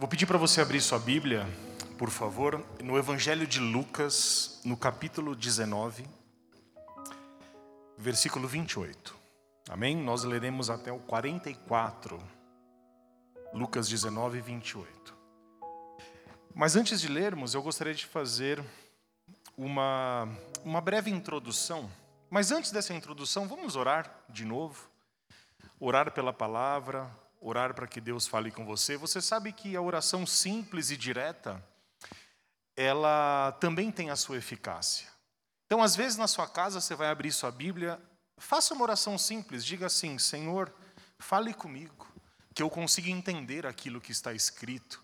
Vou pedir para você abrir sua Bíblia, por favor, no Evangelho de Lucas, no capítulo 19, versículo 28. Amém? Nós leremos até o 44. Lucas 19, 28. Mas antes de lermos, eu gostaria de fazer uma, uma breve introdução. Mas antes dessa introdução, vamos orar de novo. Orar pela palavra, orar para que Deus fale com você. Você sabe que a oração simples e direta, ela também tem a sua eficácia. Então, às vezes na sua casa você vai abrir sua Bíblia, faça uma oração simples, diga assim: Senhor, fale comigo, que eu consiga entender aquilo que está escrito.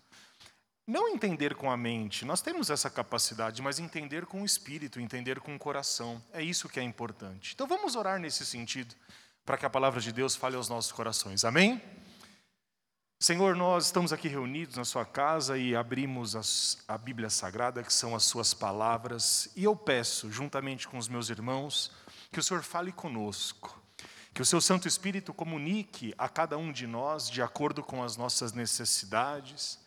Não entender com a mente, nós temos essa capacidade, mas entender com o espírito, entender com o coração. É isso que é importante. Então vamos orar nesse sentido, para que a palavra de Deus fale aos nossos corações. Amém? Senhor, nós estamos aqui reunidos na Sua casa e abrimos as, a Bíblia Sagrada, que são as Suas palavras, e eu peço, juntamente com os meus irmãos, que o Senhor fale conosco, que o Seu Santo Espírito comunique a cada um de nós de acordo com as nossas necessidades,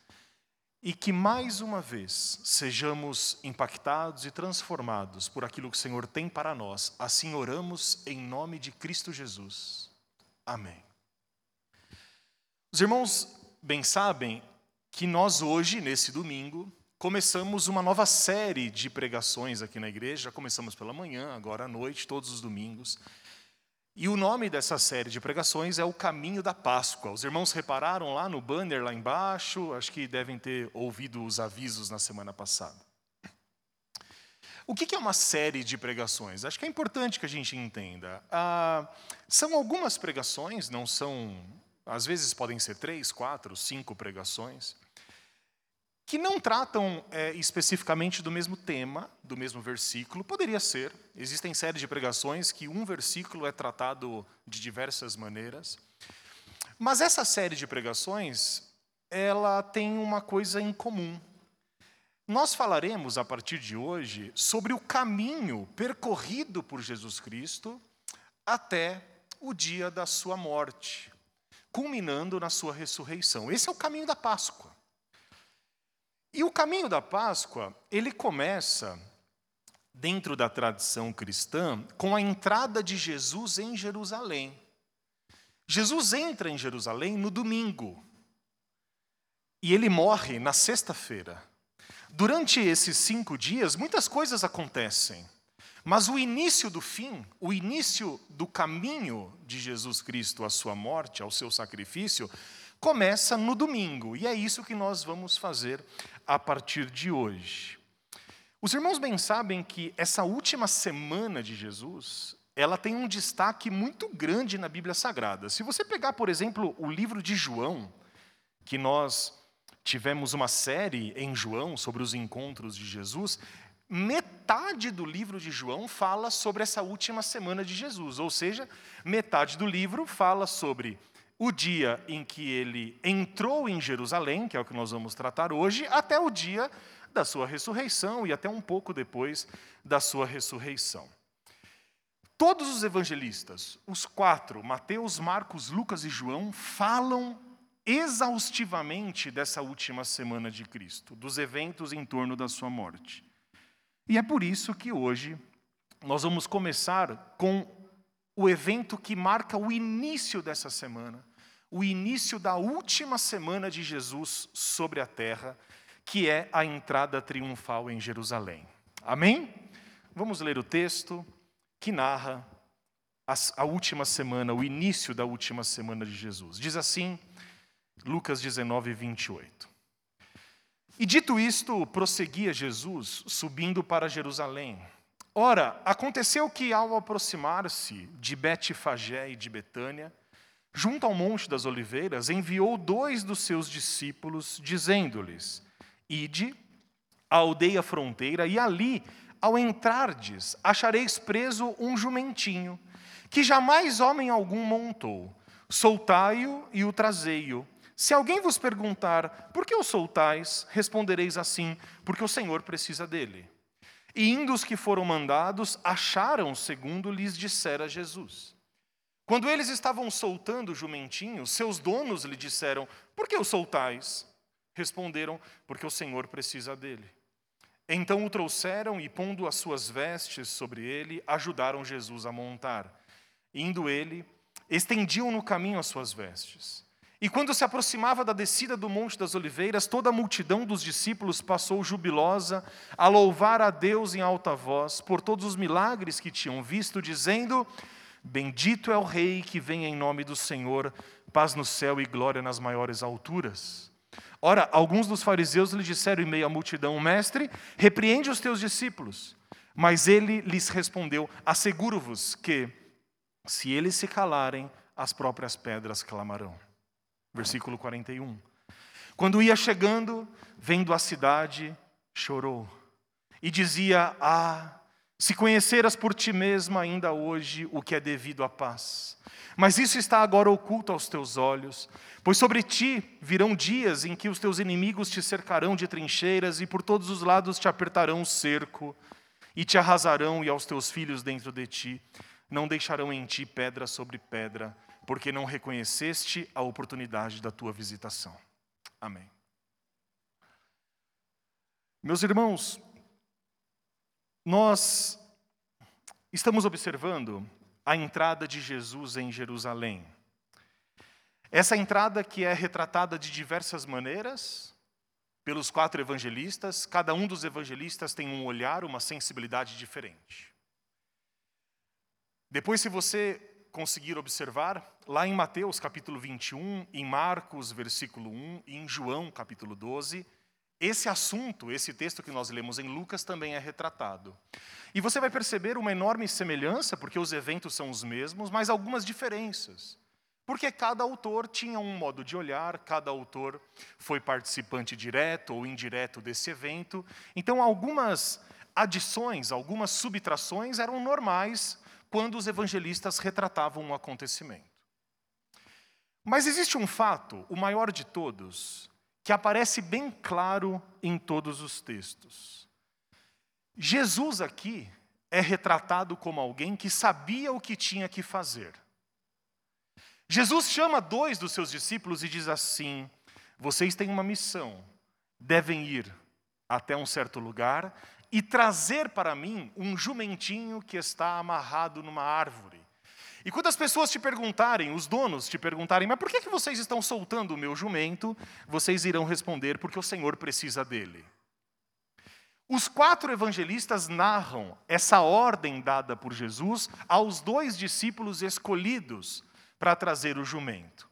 e que mais uma vez sejamos impactados e transformados por aquilo que o Senhor tem para nós. Assim oramos em nome de Cristo Jesus. Amém. Os irmãos bem sabem que nós hoje, nesse domingo, começamos uma nova série de pregações aqui na igreja. Já começamos pela manhã, agora à noite, todos os domingos. E o nome dessa série de pregações é O Caminho da Páscoa. Os irmãos repararam lá no banner lá embaixo, acho que devem ter ouvido os avisos na semana passada. O que é uma série de pregações? Acho que é importante que a gente entenda. Ah, são algumas pregações, não são às vezes podem ser três, quatro, cinco pregações, que não tratam é, especificamente do mesmo tema, do mesmo versículo. Poderia ser. Existem séries de pregações que um versículo é tratado de diversas maneiras. Mas essa série de pregações, ela tem uma coisa em comum. Nós falaremos a partir de hoje sobre o caminho percorrido por Jesus Cristo até o dia da sua morte culminando na sua ressurreição. Esse é o caminho da Páscoa. E o caminho da Páscoa, ele começa dentro da tradição cristã com a entrada de Jesus em Jerusalém. Jesus entra em Jerusalém no domingo. E ele morre na sexta-feira. Durante esses cinco dias, muitas coisas acontecem. Mas o início do fim, o início do caminho de Jesus Cristo à sua morte, ao seu sacrifício, começa no domingo. E é isso que nós vamos fazer a partir de hoje. Os irmãos bem sabem que essa última semana de Jesus, ela tem um destaque muito grande na Bíblia Sagrada. Se você pegar, por exemplo, o livro de João, que nós tivemos uma série em João sobre os encontros de Jesus, metade do livro de João fala sobre essa última semana de Jesus, ou seja, metade do livro fala sobre o dia em que ele entrou em Jerusalém, que é o que nós vamos tratar hoje, até o dia da sua ressurreição e até um pouco depois da sua ressurreição. Todos os evangelistas, os quatro, Mateus, Marcos, Lucas e João, falam exaustivamente dessa última semana de Cristo, dos eventos em torno da sua morte. E é por isso que hoje nós vamos começar com o evento que marca o início dessa semana, o início da última semana de Jesus sobre a terra, que é a entrada triunfal em Jerusalém. Amém? Vamos ler o texto que narra a última semana, o início da última semana de Jesus. Diz assim, Lucas 19, 28. E dito isto, prosseguia Jesus, subindo para Jerusalém. Ora, aconteceu que ao aproximar-se de Betfagé e de Betânia, junto ao Monte das Oliveiras, enviou dois dos seus discípulos, dizendo-lhes: Ide à aldeia fronteira, e ali, ao entrardes, achareis preso um jumentinho, que jamais homem algum montou. Soltai-o e o trazei-o. Se alguém vos perguntar, por que o soltais? Respondereis assim, porque o Senhor precisa dele. E indo os que foram mandados, acharam segundo lhes dissera Jesus. Quando eles estavam soltando o jumentinho, seus donos lhe disseram: Por que o soltais? Responderam: Porque o Senhor precisa dele. Então o trouxeram e, pondo as suas vestes sobre ele, ajudaram Jesus a montar. Indo ele, estendiam no caminho as suas vestes. E quando se aproximava da descida do Monte das Oliveiras, toda a multidão dos discípulos passou jubilosa a louvar a Deus em alta voz por todos os milagres que tinham visto, dizendo: Bendito é o Rei que vem em nome do Senhor, paz no céu e glória nas maiores alturas. Ora, alguns dos fariseus lhe disseram em meio à multidão: Mestre, repreende os teus discípulos. Mas ele lhes respondeu: Asseguro-vos que, se eles se calarem, as próprias pedras clamarão. Versículo 41. Quando ia chegando, vendo a cidade, chorou e dizia: Ah, se conheceras por ti mesma ainda hoje o que é devido à paz. Mas isso está agora oculto aos teus olhos, pois sobre ti virão dias em que os teus inimigos te cercarão de trincheiras e por todos os lados te apertarão o cerco e te arrasarão e aos teus filhos dentro de ti. Não deixarão em ti pedra sobre pedra, porque não reconheceste a oportunidade da tua visitação. Amém. Meus irmãos, nós estamos observando a entrada de Jesus em Jerusalém. Essa entrada que é retratada de diversas maneiras pelos quatro evangelistas, cada um dos evangelistas tem um olhar, uma sensibilidade diferente. Depois, se você conseguir observar, lá em Mateus capítulo 21, em Marcos versículo 1 e em João capítulo 12, esse assunto, esse texto que nós lemos em Lucas também é retratado. E você vai perceber uma enorme semelhança, porque os eventos são os mesmos, mas algumas diferenças. Porque cada autor tinha um modo de olhar, cada autor foi participante direto ou indireto desse evento. Então, algumas adições, algumas subtrações eram normais quando os evangelistas retratavam um acontecimento. Mas existe um fato, o maior de todos, que aparece bem claro em todos os textos. Jesus aqui é retratado como alguém que sabia o que tinha que fazer. Jesus chama dois dos seus discípulos e diz assim: Vocês têm uma missão, devem ir até um certo lugar e trazer para mim um jumentinho que está amarrado numa árvore. E quando as pessoas te perguntarem, os donos te perguntarem, mas por que, vocês estão soltando o meu jumento? Vocês irão responder, porque o Senhor precisa dele. Os quatro evangelistas narram essa ordem dada por Jesus aos dois discípulos escolhidos para trazer o jumento.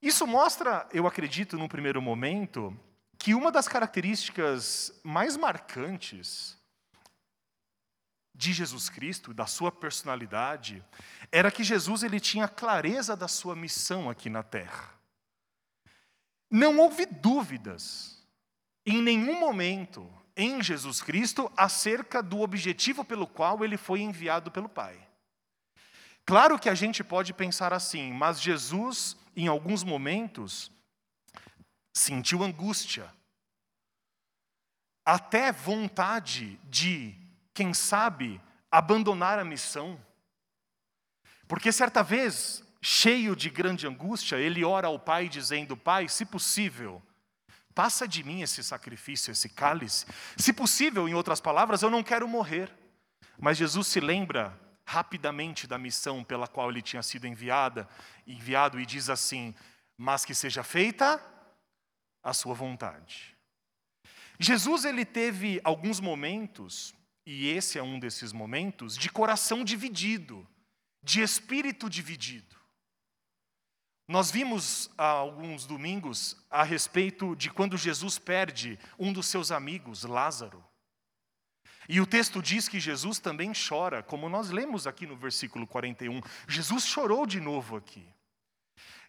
Isso mostra, eu acredito, num primeiro momento, que uma das características mais marcantes de Jesus Cristo, da sua personalidade, era que Jesus ele tinha clareza da sua missão aqui na terra. Não houve dúvidas em nenhum momento em Jesus Cristo acerca do objetivo pelo qual ele foi enviado pelo Pai. Claro que a gente pode pensar assim, mas Jesus, em alguns momentos, sentiu angústia, até vontade de, quem sabe, abandonar a missão. Porque certa vez, cheio de grande angústia, ele ora ao Pai dizendo: Pai, se possível, Passa de mim esse sacrifício, esse cálice. Se possível, em outras palavras, eu não quero morrer. Mas Jesus se lembra rapidamente da missão pela qual ele tinha sido enviada, enviado e diz assim: "Mas que seja feita a sua vontade". Jesus ele teve alguns momentos, e esse é um desses momentos, de coração dividido, de espírito dividido. Nós vimos há alguns domingos a respeito de quando Jesus perde um dos seus amigos, Lázaro. E o texto diz que Jesus também chora, como nós lemos aqui no versículo 41. Jesus chorou de novo aqui.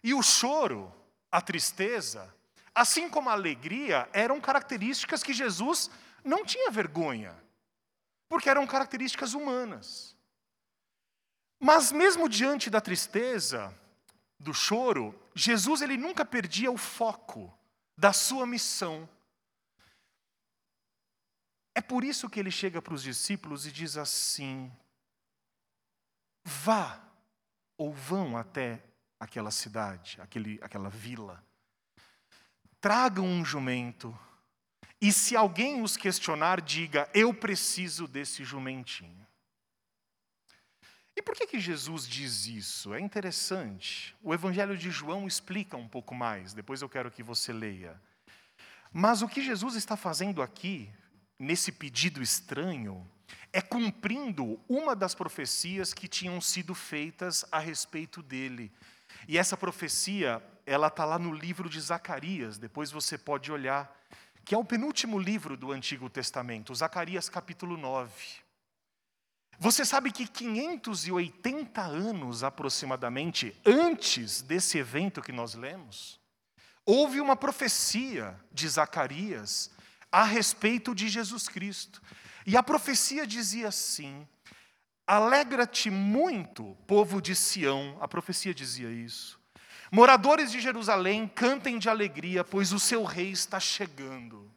E o choro, a tristeza, assim como a alegria, eram características que Jesus não tinha vergonha, porque eram características humanas. Mas mesmo diante da tristeza, do choro, Jesus ele nunca perdia o foco da sua missão. É por isso que ele chega para os discípulos e diz assim: vá ou vão até aquela cidade, aquele, aquela vila. Tragam um jumento, e se alguém os questionar, diga: Eu preciso desse jumentinho. E por que, que Jesus diz isso? É interessante. O Evangelho de João explica um pouco mais, depois eu quero que você leia. Mas o que Jesus está fazendo aqui, nesse pedido estranho, é cumprindo uma das profecias que tinham sido feitas a respeito dele. E essa profecia, ela está lá no livro de Zacarias, depois você pode olhar, que é o penúltimo livro do Antigo Testamento, Zacarias capítulo 9. Você sabe que 580 anos aproximadamente antes desse evento que nós lemos, houve uma profecia de Zacarias a respeito de Jesus Cristo. E a profecia dizia assim: Alegra-te muito, povo de Sião. A profecia dizia isso. Moradores de Jerusalém, cantem de alegria, pois o seu rei está chegando.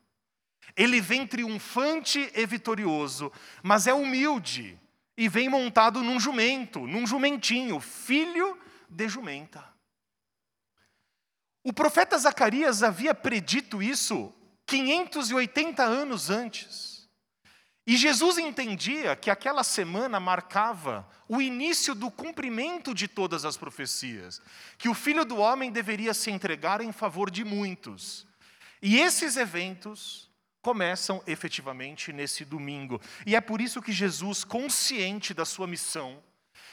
Ele vem triunfante e vitorioso, mas é humilde e vem montado num jumento, num jumentinho, filho de jumenta. O profeta Zacarias havia predito isso 580 anos antes. E Jesus entendia que aquela semana marcava o início do cumprimento de todas as profecias, que o filho do homem deveria se entregar em favor de muitos. E esses eventos começam efetivamente nesse domingo. E é por isso que Jesus, consciente da sua missão,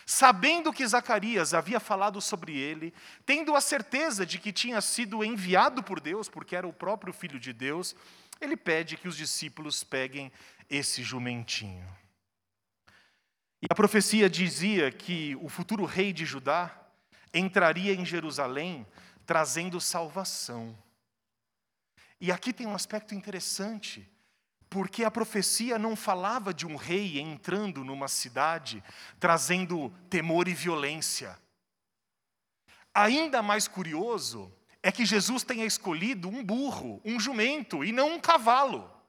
sabendo que Zacarias havia falado sobre ele, tendo a certeza de que tinha sido enviado por Deus, porque era o próprio filho de Deus, ele pede que os discípulos peguem esse jumentinho. E a profecia dizia que o futuro rei de Judá entraria em Jerusalém trazendo salvação. E aqui tem um aspecto interessante, porque a profecia não falava de um rei entrando numa cidade trazendo temor e violência. Ainda mais curioso é que Jesus tenha escolhido um burro, um jumento, e não um cavalo.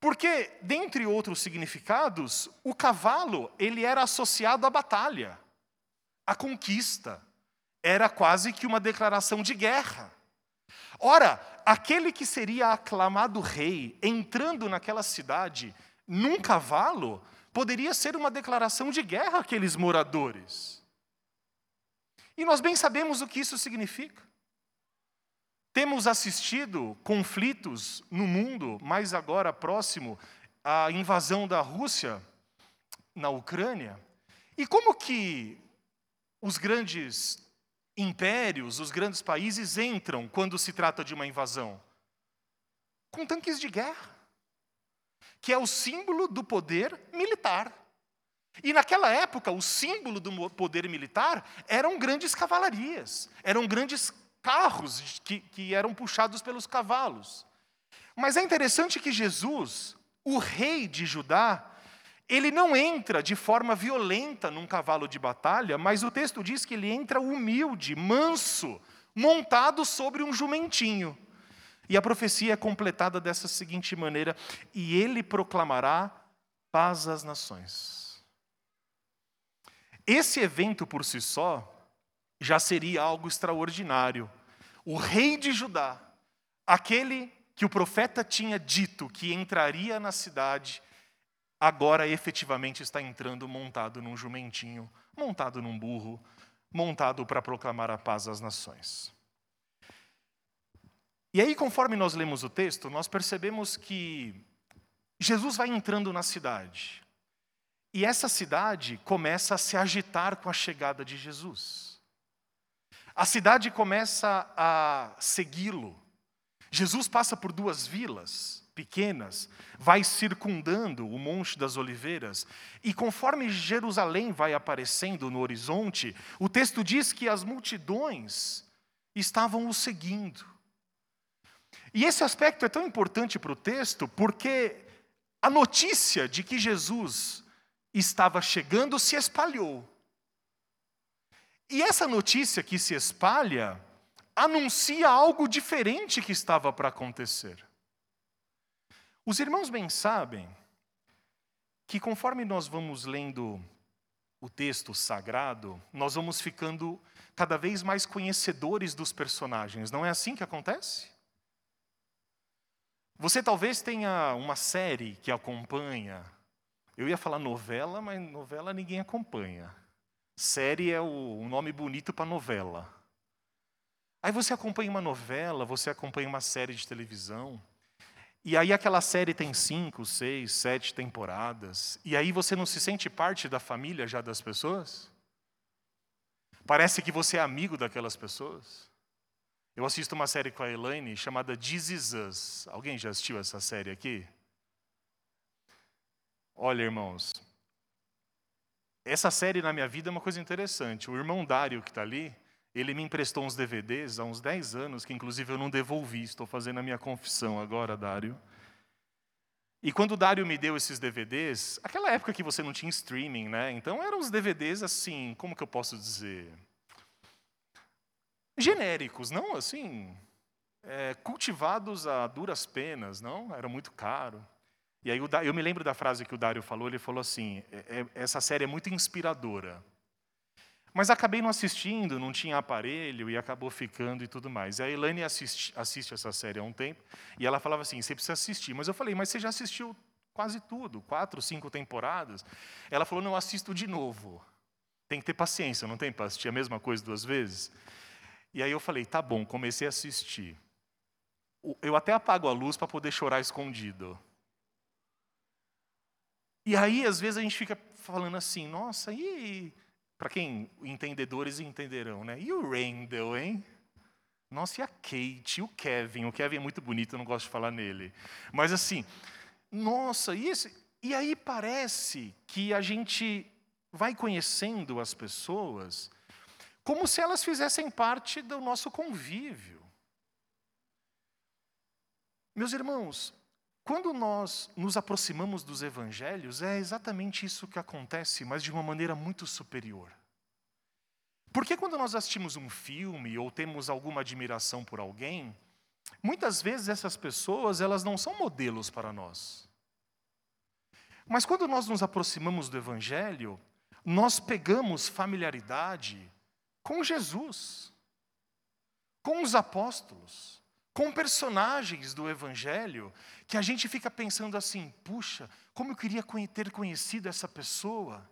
Porque, dentre outros significados, o cavalo ele era associado à batalha, à conquista. Era quase que uma declaração de guerra. Ora, aquele que seria aclamado rei, entrando naquela cidade num cavalo, poderia ser uma declaração de guerra àqueles moradores. E nós bem sabemos o que isso significa. Temos assistido conflitos no mundo, mais agora próximo à invasão da Rússia na Ucrânia. E como que os grandes impérios, os grandes países entram quando se trata de uma invasão? Com tanques de guerra, que é o símbolo do poder militar. E naquela época, o símbolo do poder militar eram grandes cavalarias, eram grandes carros que, que eram puxados pelos cavalos. Mas é interessante que Jesus, o rei de Judá, ele não entra de forma violenta num cavalo de batalha, mas o texto diz que ele entra humilde, manso, montado sobre um jumentinho. E a profecia é completada dessa seguinte maneira: e ele proclamará paz às nações. Esse evento por si só já seria algo extraordinário, o rei de Judá, aquele que o profeta tinha dito que entraria na cidade, agora efetivamente está entrando montado num jumentinho, montado num burro, montado para proclamar a paz às nações. E aí, conforme nós lemos o texto, nós percebemos que Jesus vai entrando na cidade. E essa cidade começa a se agitar com a chegada de Jesus. A cidade começa a segui-lo. Jesus passa por duas vilas pequenas, vai circundando o Monte das Oliveiras, e conforme Jerusalém vai aparecendo no horizonte, o texto diz que as multidões estavam o seguindo. E esse aspecto é tão importante para o texto, porque a notícia de que Jesus estava chegando se espalhou. E essa notícia que se espalha anuncia algo diferente que estava para acontecer. Os irmãos bem sabem que conforme nós vamos lendo o texto sagrado, nós vamos ficando cada vez mais conhecedores dos personagens. Não é assim que acontece? Você talvez tenha uma série que acompanha. Eu ia falar novela, mas novela ninguém acompanha. Série é um nome bonito para novela. Aí você acompanha uma novela, você acompanha uma série de televisão. E aí aquela série tem cinco, seis, sete temporadas. E aí você não se sente parte da família já das pessoas? Parece que você é amigo daquelas pessoas? Eu assisto uma série com a Elaine chamada This Is Us. Alguém já assistiu essa série aqui? Olha, irmãos, essa série na minha vida é uma coisa interessante. O irmão Dário, que está ali, ele me emprestou uns DVDs há uns 10 anos, que inclusive eu não devolvi. Estou fazendo a minha confissão agora, Dário. E quando o Dário me deu esses DVDs, aquela época que você não tinha streaming, né? Então eram os DVDs assim, como que eu posso dizer? Genéricos, não assim, é, cultivados a duras penas, não? Era muito caro. E aí eu me lembro da frase que o Dário falou, ele falou assim, é, é, essa série é muito inspiradora. Mas acabei não assistindo, não tinha aparelho e acabou ficando e tudo mais. E a Elaine assiste, assiste essa série há um tempo e ela falava assim: você precisa assistir. Mas eu falei: mas você já assistiu quase tudo, quatro, cinco temporadas? Ela falou: não, assisto de novo. Tem que ter paciência, não tem para assistir a mesma coisa duas vezes? E aí eu falei: tá bom, comecei a assistir. Eu até apago a luz para poder chorar escondido. E aí, às vezes, a gente fica falando assim: nossa, e para quem entendedores entenderão, né? E o Randall, hein? Nossa, e a Kate, o Kevin. O Kevin é muito bonito, eu não gosto de falar nele. Mas assim, nossa, e, esse, e aí parece que a gente vai conhecendo as pessoas como se elas fizessem parte do nosso convívio. Meus irmãos, quando nós nos aproximamos dos evangelhos, é exatamente isso que acontece, mas de uma maneira muito superior. Porque quando nós assistimos um filme ou temos alguma admiração por alguém, muitas vezes essas pessoas, elas não são modelos para nós. Mas quando nós nos aproximamos do evangelho, nós pegamos familiaridade com Jesus, com os apóstolos, com personagens do Evangelho que a gente fica pensando assim: puxa, como eu queria ter conhecido essa pessoa,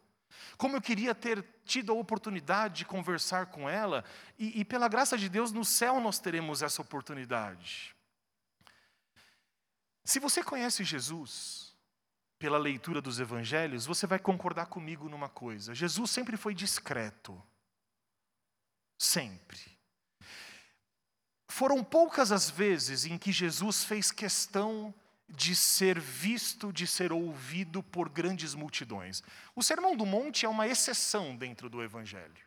como eu queria ter tido a oportunidade de conversar com ela, e, e pela graça de Deus, no céu nós teremos essa oportunidade. Se você conhece Jesus, pela leitura dos evangelhos, você vai concordar comigo numa coisa: Jesus sempre foi discreto. Sempre. Foram poucas as vezes em que Jesus fez questão de ser visto, de ser ouvido por grandes multidões. O Sermão do Monte é uma exceção dentro do Evangelho.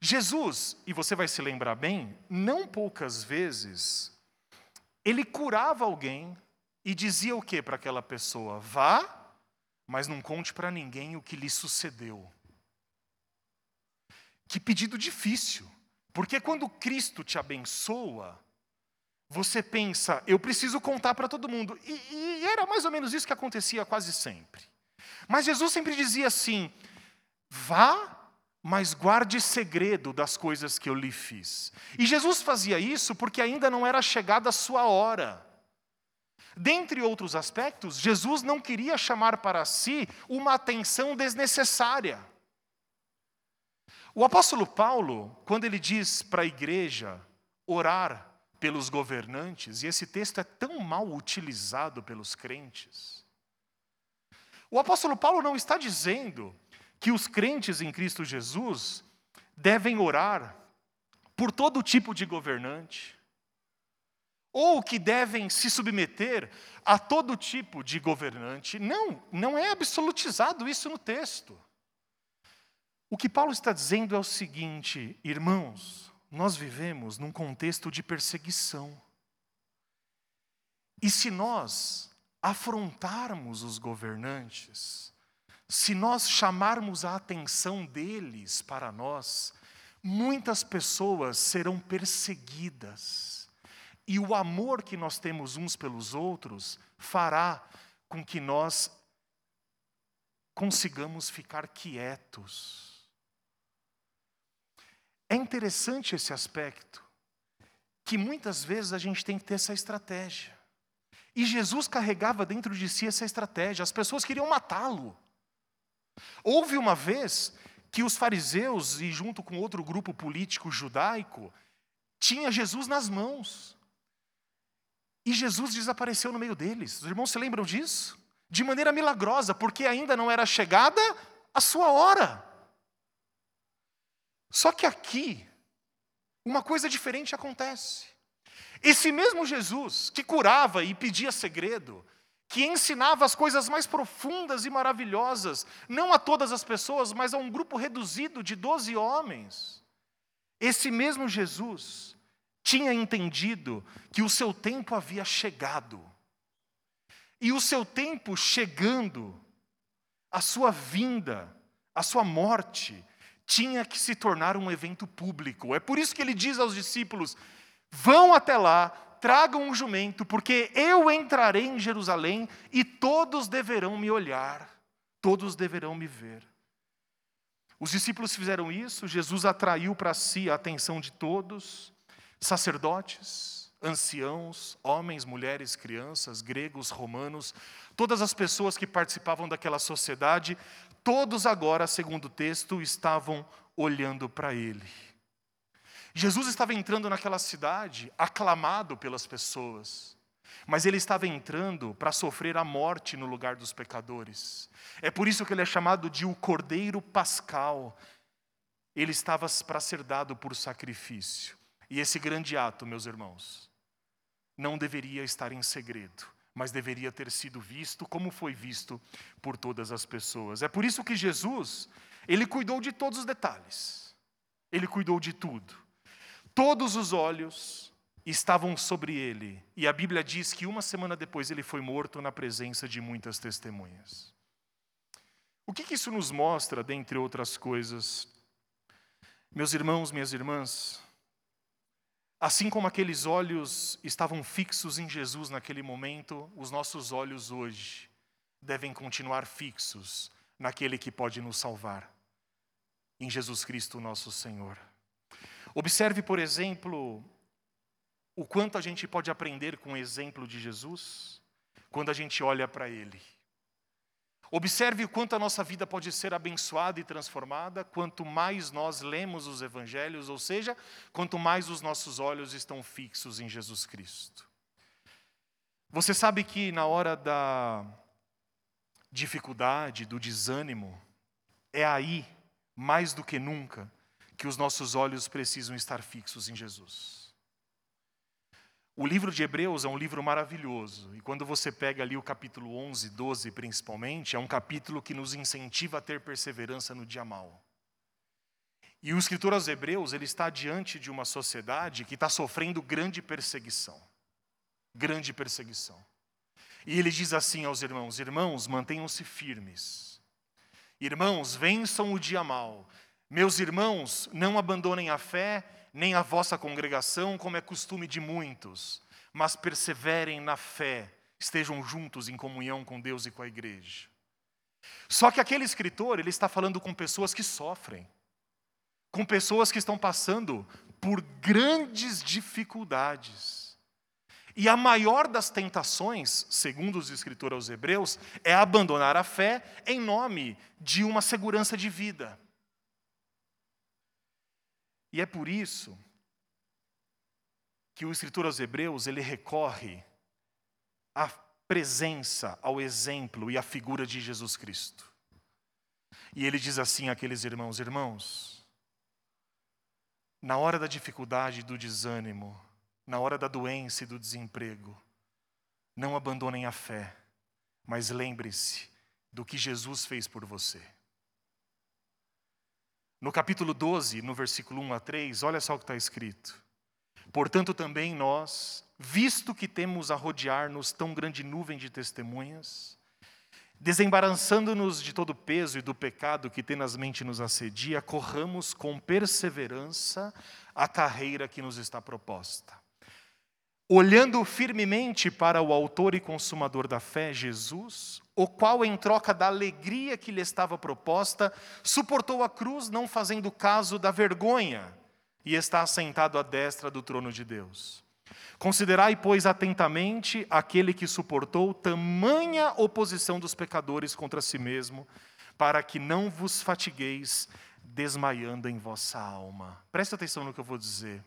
Jesus, e você vai se lembrar bem, não poucas vezes, ele curava alguém e dizia o que para aquela pessoa? Vá, mas não conte para ninguém o que lhe sucedeu. Que pedido difícil. Porque quando Cristo te abençoa, você pensa, eu preciso contar para todo mundo. E, e, era mais ou menos isso que acontecia quase sempre. Mas Jesus sempre dizia assim: vá, mas guarde segredo das coisas que eu lhe fiz. E Jesus fazia isso porque ainda não era chegada a sua hora. Dentre outros aspectos, Jesus não queria chamar para si uma atenção desnecessária. O apóstolo Paulo, quando ele diz para a igreja orar pelos governantes, e esse texto é tão mal utilizado pelos crentes, o apóstolo Paulo não está dizendo que os crentes em Cristo Jesus devem orar por todo tipo de governante, ou que devem se submeter a todo tipo de governante. Não, não é absolutizado isso no texto. O que Paulo está dizendo é o seguinte, irmãos, nós vivemos num contexto de perseguição. E se nós afrontarmos os governantes, se nós chamarmos a atenção deles para nós, muitas pessoas serão perseguidas. E o amor que nós temos uns pelos outros fará com que nós consigamos ficar quietos é interessante esse aspecto, que muitas vezes a gente tem que ter essa estratégia. E Jesus carregava dentro de si essa estratégia, as pessoas queriam matá-lo. Houve uma vez que os fariseus, e junto com outro grupo político judaico, tinha Jesus nas mãos. E Jesus desapareceu no meio deles. Os irmãos se lembram disso? De maneira milagrosa, porque ainda não era chegada a sua hora. Só que aqui, uma coisa diferente acontece. Esse mesmo Jesus que curava e pedia segredo, que ensinava as coisas mais profundas e maravilhosas, não a todas as pessoas, mas a um grupo reduzido de doze homens. Esse mesmo Jesus tinha entendido que o seu tempo havia chegado. E o seu tempo chegando, a sua vinda, a sua morte, tinha que se tornar um evento público. É por isso que ele diz aos discípulos: vão até lá, tragam um jumento, porque eu entrarei em Jerusalém e todos deverão me olhar, todos deverão me ver. Os discípulos fizeram isso, Jesus atraiu para si a atenção de todos, sacerdotes, anciãos, homens, mulheres, crianças, gregos, romanos, todas as pessoas que participavam daquela sociedade, todos agora, segundo o texto, estavam olhando para ele. Jesus estava entrando naquela cidade, aclamado pelas pessoas, mas ele estava entrando para sofrer a morte no lugar dos pecadores. É por isso que ele é chamado de o Cordeiro Pascal. Ele estava para ser dado por sacrifício. E esse grande ato, meus irmãos, não deveria estar em segredo, mas deveria ter sido visto como foi visto por todas as pessoas. É por isso que Jesus, ele cuidou de todos os detalhes. Ele cuidou de tudo. Todos os olhos estavam sobre ele, e a Bíblia diz que uma semana depois ele foi morto na presença de muitas testemunhas. O que, que isso nos mostra, dentre outras coisas? Meus irmãos, minhas irmãs, Assim como aqueles olhos estavam fixos em Jesus naquele momento, os nossos olhos hoje devem continuar fixos naquele que pode nos salvar, em Jesus Cristo, nosso Senhor. Observe, por exemplo, o quanto a gente pode aprender com o exemplo de Jesus quando a gente olha para Ele. Observe o quanto a nossa vida pode ser abençoada e transformada quanto mais nós lemos os evangelhos, ou seja, quanto mais os nossos olhos estão fixos em Jesus Cristo. Você sabe que na hora da dificuldade, do desânimo, é aí, mais do que nunca, que os nossos olhos precisam estar fixos em Jesus. O livro de Hebreus é um livro maravilhoso, e quando você pega ali o capítulo 11, 12 principalmente, é um capítulo que nos incentiva a ter perseverança no dia mal. E o escritor aos Hebreus, ele está diante de uma sociedade que está sofrendo grande perseguição. Grande perseguição. E ele diz assim aos irmãos: Irmãos, mantenham-se firmes. Irmãos, vençam o dia mal. Meus irmãos, não abandonem a fé nem a vossa congregação, como é costume de muitos, mas perseverem na fé, estejam juntos em comunhão com Deus e com a igreja. Só que aquele escritor, ele está falando com pessoas que sofrem, com pessoas que estão passando por grandes dificuldades. E a maior das tentações, segundo os escritores aos Hebreus, é abandonar a fé em nome de uma segurança de vida. E é por isso que o escritor aos Hebreus ele recorre à presença, ao exemplo e à figura de Jesus Cristo. E ele diz assim àqueles irmãos: Irmãos, na hora da dificuldade e do desânimo, na hora da doença e do desemprego, não abandonem a fé, mas lembre-se do que Jesus fez por você. No capítulo 12, no versículo 1 a 3, olha só o que está escrito. Portanto, também nós, visto que temos a rodear-nos tão grande nuvem de testemunhas, desembaraçando-nos de todo o peso e do pecado que tenazmente nos assedia, corramos com perseverança a carreira que nos está proposta. Olhando firmemente para o Autor e Consumador da fé, Jesus, o qual, em troca da alegria que lhe estava proposta, suportou a cruz, não fazendo caso da vergonha, e está assentado à destra do trono de Deus. Considerai, pois, atentamente aquele que suportou tamanha oposição dos pecadores contra si mesmo, para que não vos fatigueis desmaiando em vossa alma. Preste atenção no que eu vou dizer.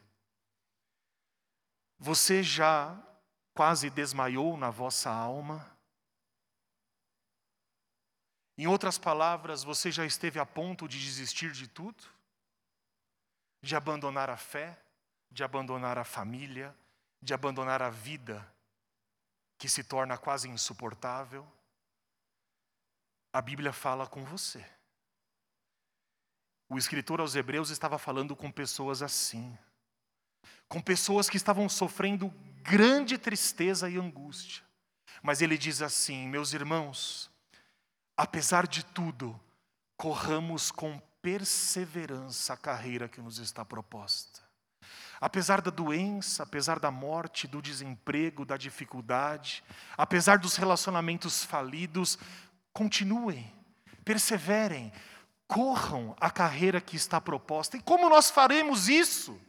Você já quase desmaiou na vossa alma? Em outras palavras, você já esteve a ponto de desistir de tudo? De abandonar a fé, de abandonar a família, de abandonar a vida, que se torna quase insuportável? A Bíblia fala com você. O escritor aos Hebreus estava falando com pessoas assim, com pessoas que estavam sofrendo grande tristeza e angústia. Mas ele diz assim: Meus irmãos, apesar de tudo, corramos com perseverança a carreira que nos está proposta. Apesar da doença, apesar da morte, do desemprego, da dificuldade, apesar dos relacionamentos falidos, continuem, perseverem, corram a carreira que está proposta. E como nós faremos isso?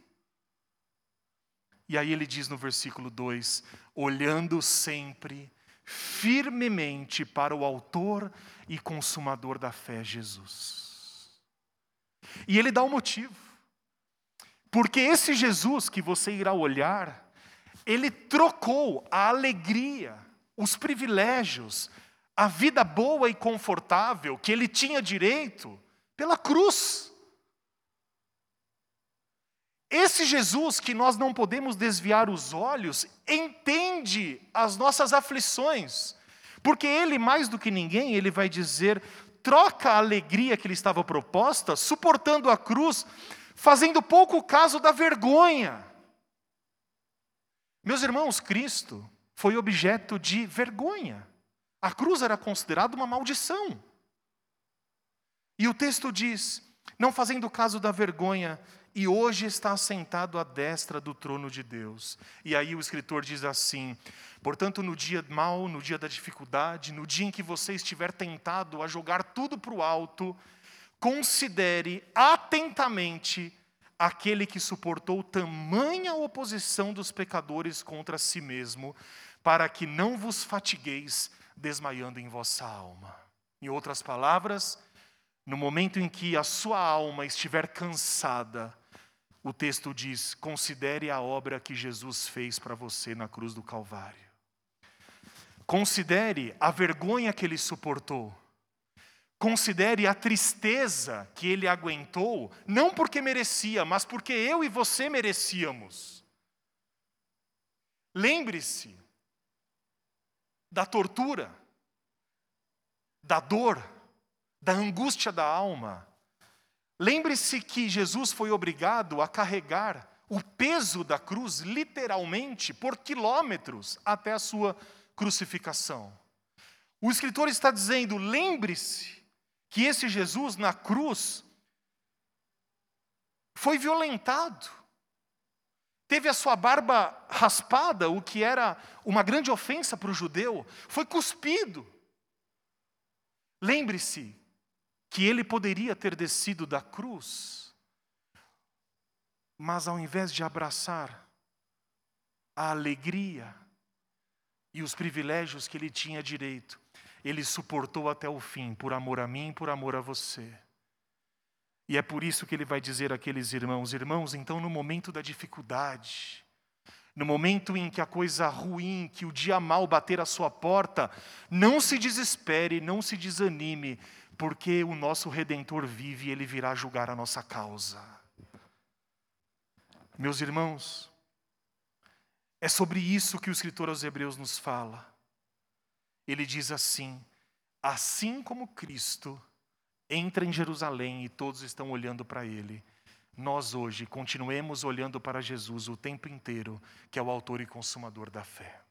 E aí ele diz no versículo 2: olhando sempre firmemente para o Autor e Consumador da fé, Jesus. E ele dá o um motivo. Porque esse Jesus que você irá olhar, ele trocou a alegria, os privilégios, a vida boa e confortável que ele tinha direito pela cruz. Esse Jesus que nós não podemos desviar os olhos, entende as nossas aflições, porque ele, mais do que ninguém, ele vai dizer: troca a alegria que lhe estava proposta, suportando a cruz, fazendo pouco caso da vergonha. Meus irmãos, Cristo foi objeto de vergonha. A cruz era considerada uma maldição. E o texto diz: não fazendo caso da vergonha, e hoje está sentado à destra do trono de Deus. E aí o escritor diz assim: portanto, no dia mau, no dia da dificuldade, no dia em que você estiver tentado a jogar tudo para o alto, considere atentamente aquele que suportou tamanha oposição dos pecadores contra si mesmo, para que não vos fatigueis desmaiando em vossa alma. Em outras palavras, no momento em que a sua alma estiver cansada, o texto diz: considere a obra que Jesus fez para você na cruz do Calvário. Considere a vergonha que ele suportou. Considere a tristeza que ele aguentou, não porque merecia, mas porque eu e você merecíamos. Lembre-se da tortura, da dor, da angústia da alma, Lembre-se que Jesus foi obrigado a carregar o peso da cruz, literalmente, por quilômetros até a sua crucificação. O escritor está dizendo: lembre-se que esse Jesus na cruz foi violentado, teve a sua barba raspada, o que era uma grande ofensa para o judeu, foi cuspido. Lembre-se que ele poderia ter descido da cruz, mas ao invés de abraçar a alegria e os privilégios que ele tinha direito, ele suportou até o fim, por amor a mim por amor a você. E é por isso que ele vai dizer àqueles irmãos: irmãos, então no momento da dificuldade, no momento em que a coisa ruim, que o dia mal bater à sua porta, não se desespere, não se desanime, porque o nosso redentor vive e ele virá julgar a nossa causa. Meus irmãos, é sobre isso que o escritor aos Hebreus nos fala. Ele diz assim: assim como Cristo entra em Jerusalém e todos estão olhando para ele, nós hoje continuemos olhando para Jesus o tempo inteiro, que é o autor e consumador da fé.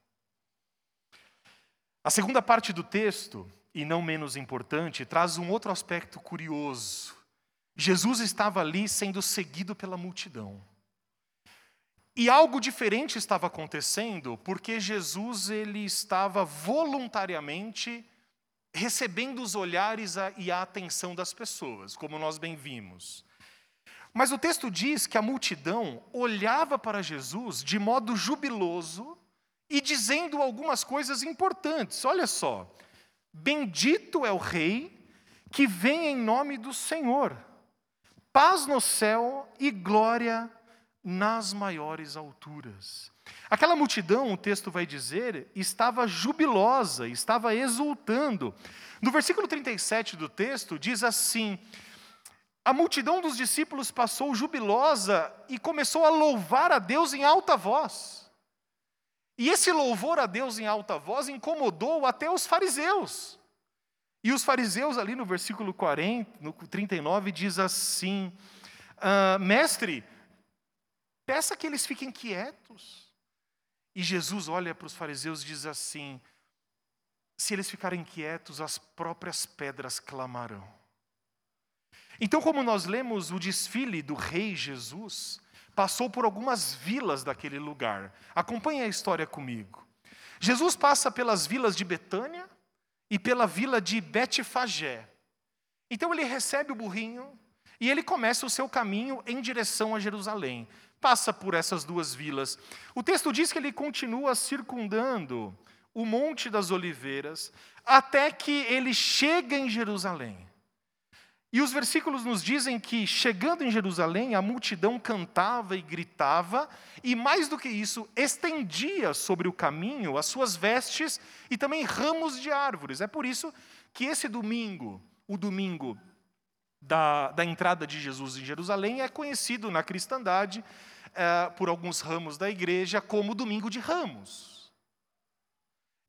A segunda parte do texto e não menos importante, traz um outro aspecto curioso. Jesus estava ali sendo seguido pela multidão. E algo diferente estava acontecendo, porque Jesus ele estava voluntariamente recebendo os olhares e a atenção das pessoas, como nós bem vimos. Mas o texto diz que a multidão olhava para Jesus de modo jubiloso e dizendo algumas coisas importantes. Olha só: Bendito é o Rei que vem em nome do Senhor, paz no céu e glória nas maiores alturas. Aquela multidão, o texto vai dizer, estava jubilosa, estava exultando. No versículo 37 do texto, diz assim: A multidão dos discípulos passou jubilosa e começou a louvar a Deus em alta voz. E esse louvor a Deus em alta voz incomodou até os fariseus. E os fariseus, ali no versículo 40, no 39, diz assim: ah, Mestre, peça que eles fiquem quietos. E Jesus olha para os fariseus e diz assim: se eles ficarem quietos, as próprias pedras clamarão. Então, como nós lemos o desfile do rei Jesus, passou por algumas vilas daquele lugar. Acompanhe a história comigo. Jesus passa pelas vilas de Betânia e pela vila de Betfagé. Então ele recebe o burrinho e ele começa o seu caminho em direção a Jerusalém passa por essas duas vilas. O texto diz que ele continua circundando o Monte das Oliveiras até que ele chega em Jerusalém. E os versículos nos dizem que, chegando em Jerusalém, a multidão cantava e gritava, e mais do que isso, estendia sobre o caminho as suas vestes e também ramos de árvores. É por isso que esse domingo, o domingo da, da entrada de Jesus em Jerusalém é conhecido na cristandade, é, por alguns ramos da igreja, como Domingo de Ramos.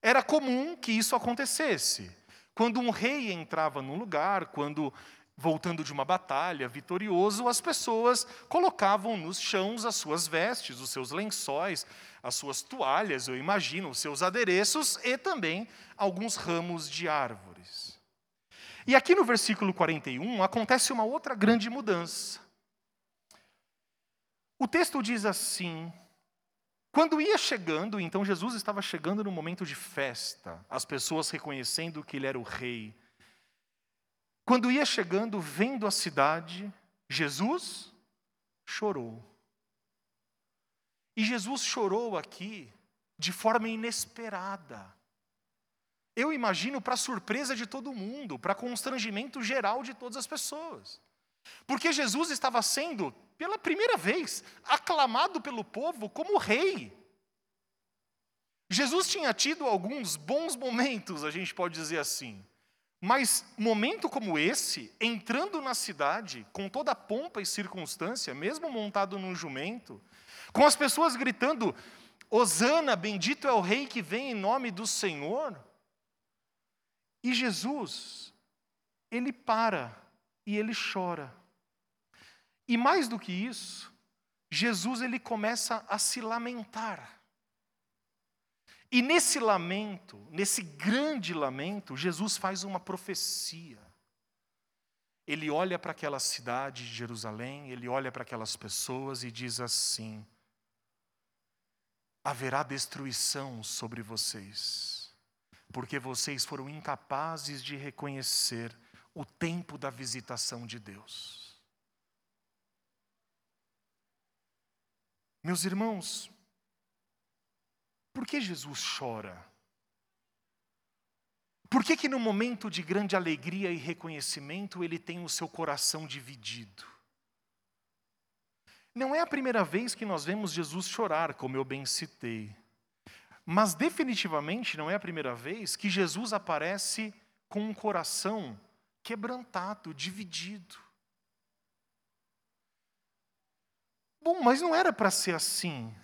Era comum que isso acontecesse. Quando um rei entrava num lugar, quando voltando de uma batalha, vitorioso, as pessoas colocavam nos chãos as suas vestes, os seus lençóis, as suas toalhas, eu imagino, os seus adereços e também alguns ramos de árvores. E aqui no versículo 41 acontece uma outra grande mudança. O texto diz assim: quando ia chegando, então Jesus estava chegando no momento de festa, as pessoas reconhecendo que ele era o rei. Quando ia chegando, vendo a cidade, Jesus chorou. E Jesus chorou aqui de forma inesperada. Eu imagino para surpresa de todo mundo, para constrangimento geral de todas as pessoas. Porque Jesus estava sendo, pela primeira vez, aclamado pelo povo como rei. Jesus tinha tido alguns bons momentos, a gente pode dizer assim. Mas momento como esse, entrando na cidade, com toda a pompa e circunstância, mesmo montado num jumento, com as pessoas gritando: Hosana, bendito é o rei que vem em nome do Senhor, e Jesus, ele para e ele chora. E mais do que isso, Jesus ele começa a se lamentar. E nesse lamento, nesse grande lamento, Jesus faz uma profecia. Ele olha para aquela cidade de Jerusalém, ele olha para aquelas pessoas e diz assim: haverá destruição sobre vocês porque vocês foram incapazes de reconhecer o tempo da visitação de Deus. Meus irmãos, por que Jesus chora? Por que, que no momento de grande alegria e reconhecimento ele tem o seu coração dividido? Não é a primeira vez que nós vemos Jesus chorar, como eu bem citei. Mas definitivamente não é a primeira vez que Jesus aparece com um coração quebrantado, dividido. Bom, mas não era para ser assim.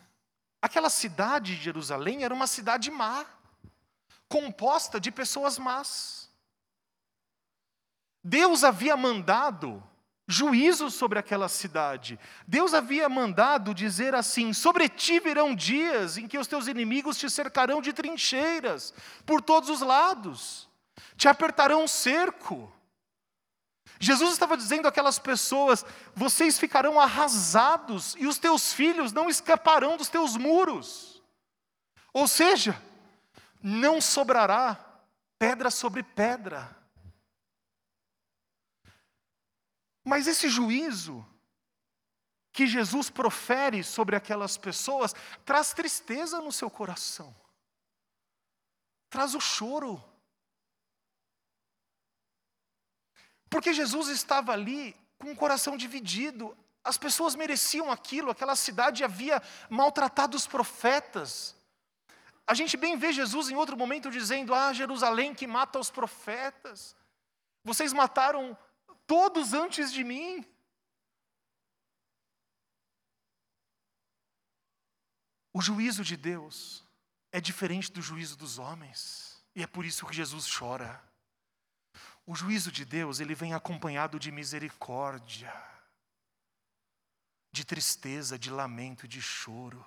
Aquela cidade de Jerusalém era uma cidade má, composta de pessoas más. Deus havia mandado juízo sobre aquela cidade. Deus havia mandado dizer assim: Sobre ti virão dias em que os teus inimigos te cercarão de trincheiras por todos os lados, te apertarão um cerco. Jesus estava dizendo àquelas pessoas: vocês ficarão arrasados e os teus filhos não escaparão dos teus muros. Ou seja, não sobrará pedra sobre pedra. Mas esse juízo que Jesus profere sobre aquelas pessoas traz tristeza no seu coração, traz o choro. Porque Jesus estava ali com o coração dividido, as pessoas mereciam aquilo, aquela cidade havia maltratado os profetas. A gente bem vê Jesus em outro momento dizendo: Ah, Jerusalém que mata os profetas, vocês mataram todos antes de mim. O juízo de Deus é diferente do juízo dos homens, e é por isso que Jesus chora. O juízo de Deus, ele vem acompanhado de misericórdia de tristeza, de lamento, de choro.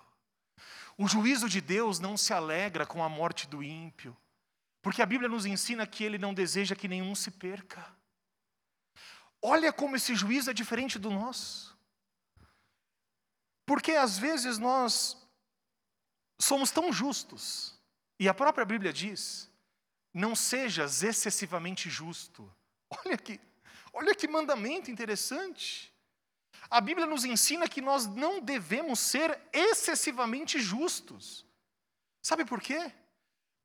O juízo de Deus não se alegra com a morte do ímpio, porque a Bíblia nos ensina que ele não deseja que nenhum se perca. Olha como esse juízo é diferente do nosso. Porque às vezes nós somos tão justos, e a própria Bíblia diz: não sejas excessivamente justo. Olha que, olha que mandamento interessante. A Bíblia nos ensina que nós não devemos ser excessivamente justos. Sabe por quê?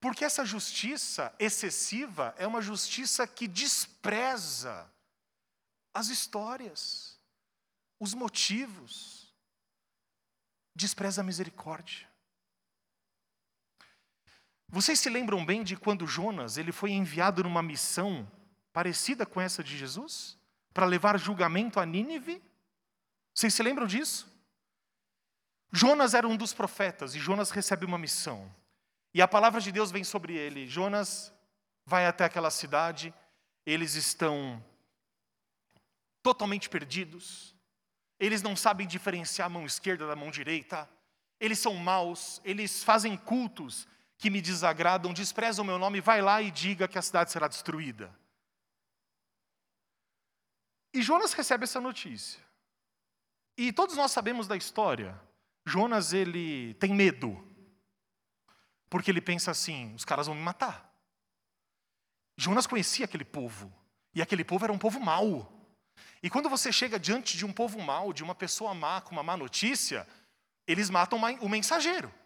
Porque essa justiça excessiva é uma justiça que despreza as histórias, os motivos, despreza a misericórdia. Vocês se lembram bem de quando Jonas ele foi enviado numa missão parecida com essa de Jesus? Para levar julgamento a Nínive? Vocês se lembram disso? Jonas era um dos profetas e Jonas recebe uma missão. E a palavra de Deus vem sobre ele. Jonas vai até aquela cidade, eles estão totalmente perdidos. Eles não sabem diferenciar a mão esquerda da mão direita. Eles são maus, eles fazem cultos que me desagradam, desprezam o meu nome, vai lá e diga que a cidade será destruída. E Jonas recebe essa notícia. E todos nós sabemos da história. Jonas ele tem medo. Porque ele pensa assim: os caras vão me matar. Jonas conhecia aquele povo. E aquele povo era um povo mau. E quando você chega diante de um povo mau, de uma pessoa má com uma má notícia, eles matam o mensageiro.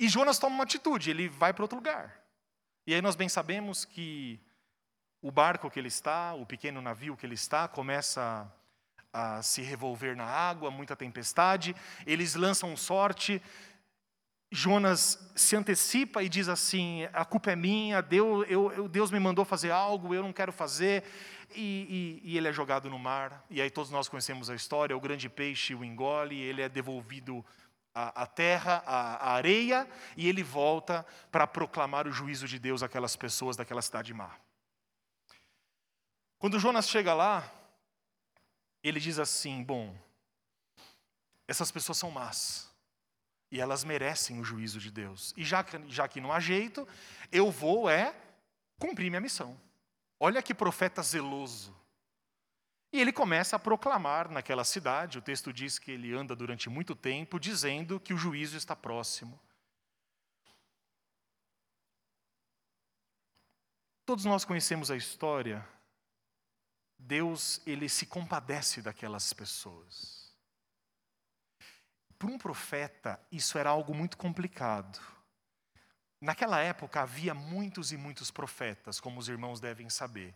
E Jonas toma uma atitude, ele vai para outro lugar. E aí nós bem sabemos que o barco que ele está, o pequeno navio que ele está, começa a se revolver na água, muita tempestade, eles lançam sorte. Jonas se antecipa e diz assim: a culpa é minha, Deus, eu, Deus me mandou fazer algo, eu não quero fazer. E, e, e, ele é jogado no mar. E aí todos nós conhecemos a história: o grande peixe o engole, ele é devolvido à, à terra, à, à areia, e ele volta para proclamar o juízo de Deus àquelas pessoas daquela cidade má. Quando Jonas chega lá, ele diz assim: bom, essas pessoas são más. E elas merecem o juízo de Deus. E já que, já que não há jeito, eu vou é cumprir minha missão. Olha que profeta zeloso. E ele começa a proclamar naquela cidade, o texto diz que ele anda durante muito tempo dizendo que o juízo está próximo. Todos nós conhecemos a história Deus ele se compadece daquelas pessoas. Para um profeta, isso era algo muito complicado. Naquela época havia muitos e muitos profetas, como os irmãos devem saber.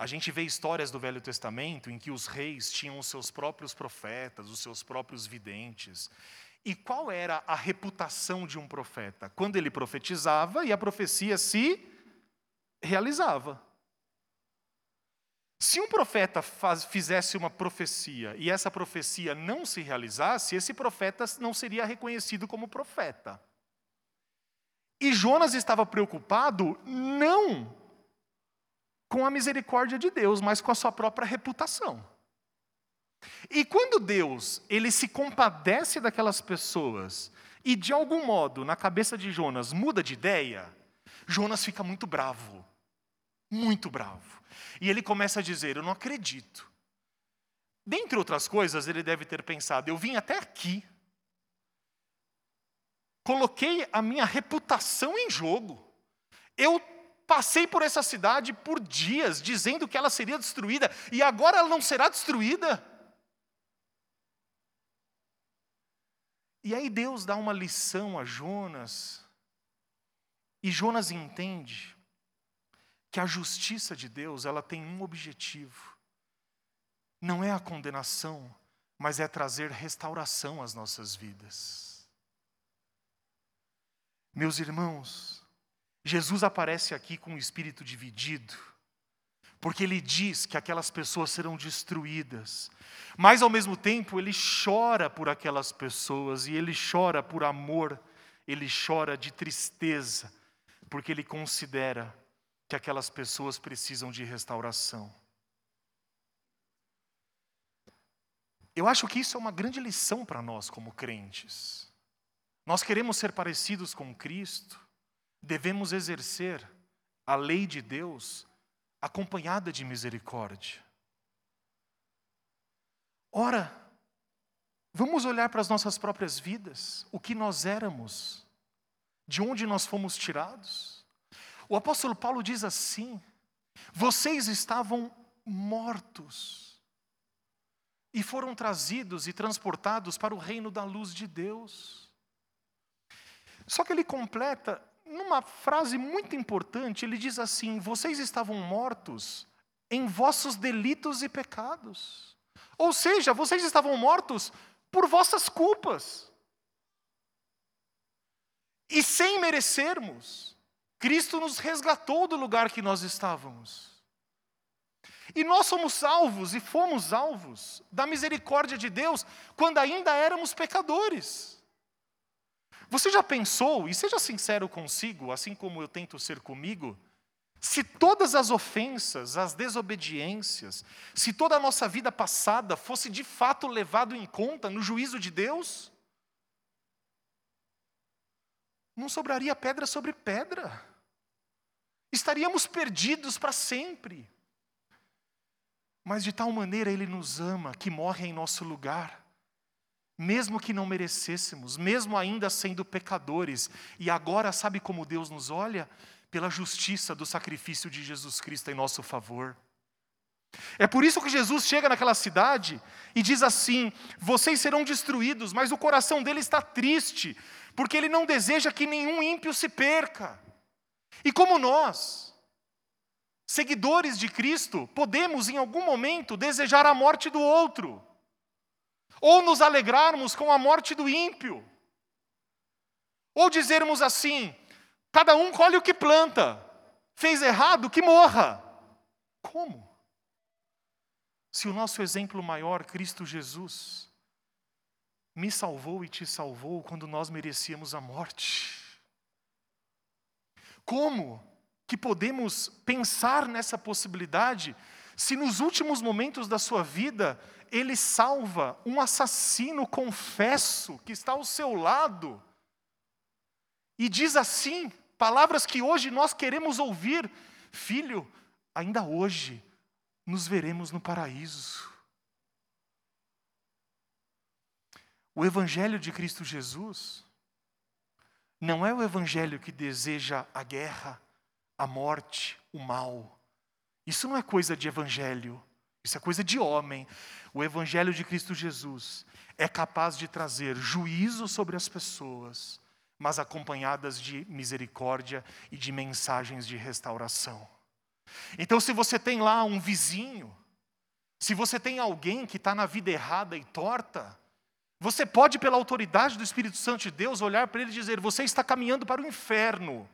A gente vê histórias do Velho Testamento em que os reis tinham os seus próprios profetas, os seus próprios videntes. E qual era a reputação de um profeta? Quando ele profetizava e a profecia se realizava. Se um profeta faz, fizesse uma profecia e essa profecia não se realizasse, esse profeta não seria reconhecido como profeta. E Jonas estava preocupado não com a misericórdia de Deus, mas com a sua própria reputação. E quando Deus, ele se compadece daquelas pessoas e de algum modo, na cabeça de Jonas, muda de ideia, Jonas fica muito bravo. Muito bravo. E ele começa a dizer: Eu não acredito. Dentre outras coisas, ele deve ter pensado: Eu vim até aqui, coloquei a minha reputação em jogo, eu Passei por essa cidade por dias dizendo que ela seria destruída e agora ela não será destruída. E aí Deus dá uma lição a Jonas. E Jonas entende que a justiça de Deus, ela tem um objetivo. Não é a condenação, mas é trazer restauração às nossas vidas. Meus irmãos, Jesus aparece aqui com o espírito dividido, porque ele diz que aquelas pessoas serão destruídas, mas ao mesmo tempo ele chora por aquelas pessoas e ele chora por amor, ele chora de tristeza, porque ele considera que aquelas pessoas precisam de restauração. Eu acho que isso é uma grande lição para nós como crentes. Nós queremos ser parecidos com Cristo, devemos exercer a lei de Deus acompanhada de misericórdia. Ora, vamos olhar para as nossas próprias vidas, o que nós éramos, de onde nós fomos tirados. O apóstolo Paulo diz assim: vocês estavam mortos e foram trazidos e transportados para o reino da luz de Deus. Só que ele completa numa frase muito importante, ele diz assim: Vocês estavam mortos em vossos delitos e pecados. Ou seja, vocês estavam mortos por vossas culpas. E sem merecermos, Cristo nos resgatou do lugar que nós estávamos. E nós somos salvos e fomos alvos da misericórdia de Deus quando ainda éramos pecadores. Você já pensou, e seja sincero consigo, assim como eu tento ser comigo, se todas as ofensas, as desobediências, se toda a nossa vida passada fosse de fato levado em conta no juízo de Deus, não sobraria pedra sobre pedra. Estaríamos perdidos para sempre. Mas de tal maneira Ele nos ama que morre em nosso lugar mesmo que não merecêssemos, mesmo ainda sendo pecadores. E agora, sabe como Deus nos olha? Pela justiça do sacrifício de Jesus Cristo em nosso favor. É por isso que Jesus chega naquela cidade e diz assim: Vocês serão destruídos, mas o coração dele está triste, porque ele não deseja que nenhum ímpio se perca. E como nós, seguidores de Cristo, podemos em algum momento desejar a morte do outro ou nos alegrarmos com a morte do ímpio, ou dizermos assim: cada um colhe o que planta, fez errado, que morra. Como? Se o nosso exemplo maior, Cristo Jesus, me salvou e te salvou quando nós merecíamos a morte. Como que podemos pensar nessa possibilidade se nos últimos momentos da sua vida ele salva um assassino confesso que está ao seu lado. E diz assim, palavras que hoje nós queremos ouvir: Filho, ainda hoje nos veremos no paraíso. O Evangelho de Cristo Jesus não é o Evangelho que deseja a guerra, a morte, o mal. Isso não é coisa de Evangelho. Isso é coisa de homem. O Evangelho de Cristo Jesus é capaz de trazer juízo sobre as pessoas, mas acompanhadas de misericórdia e de mensagens de restauração. Então, se você tem lá um vizinho, se você tem alguém que está na vida errada e torta, você pode, pela autoridade do Espírito Santo de Deus, olhar para ele e dizer: Você está caminhando para o inferno.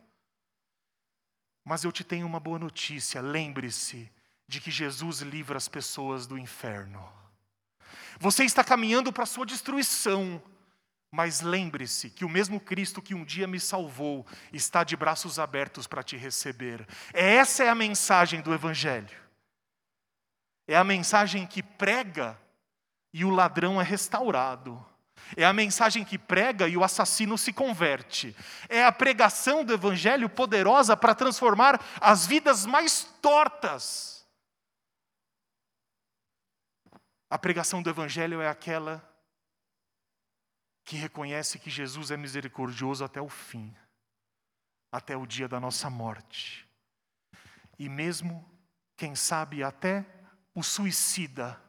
Mas eu te tenho uma boa notícia: lembre-se, de que Jesus livra as pessoas do inferno. Você está caminhando para a sua destruição, mas lembre-se que o mesmo Cristo que um dia me salvou está de braços abertos para te receber. Essa é a mensagem do Evangelho. É a mensagem que prega e o ladrão é restaurado. É a mensagem que prega e o assassino se converte. É a pregação do Evangelho poderosa para transformar as vidas mais tortas A pregação do Evangelho é aquela que reconhece que Jesus é misericordioso até o fim, até o dia da nossa morte. E mesmo, quem sabe, até o suicida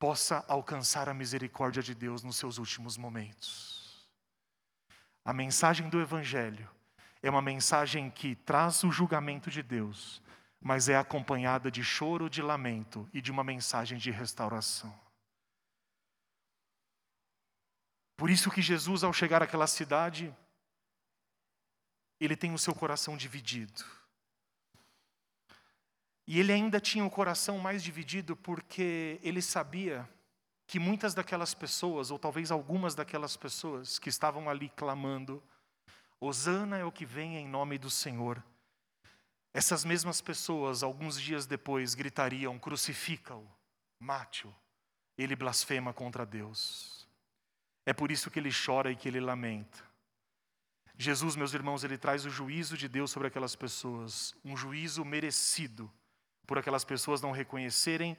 possa alcançar a misericórdia de Deus nos seus últimos momentos. A mensagem do Evangelho é uma mensagem que traz o julgamento de Deus, mas é acompanhada de choro, de lamento e de uma mensagem de restauração. Por isso que Jesus, ao chegar àquela cidade, ele tem o seu coração dividido. E ele ainda tinha o coração mais dividido porque ele sabia que muitas daquelas pessoas, ou talvez algumas daquelas pessoas que estavam ali clamando, Hosana é o que vem em nome do Senhor. Essas mesmas pessoas, alguns dias depois, gritariam: crucifica-o, mate-o. Ele blasfema contra Deus. É por isso que ele chora e que ele lamenta. Jesus, meus irmãos, ele traz o juízo de Deus sobre aquelas pessoas, um juízo merecido por aquelas pessoas não reconhecerem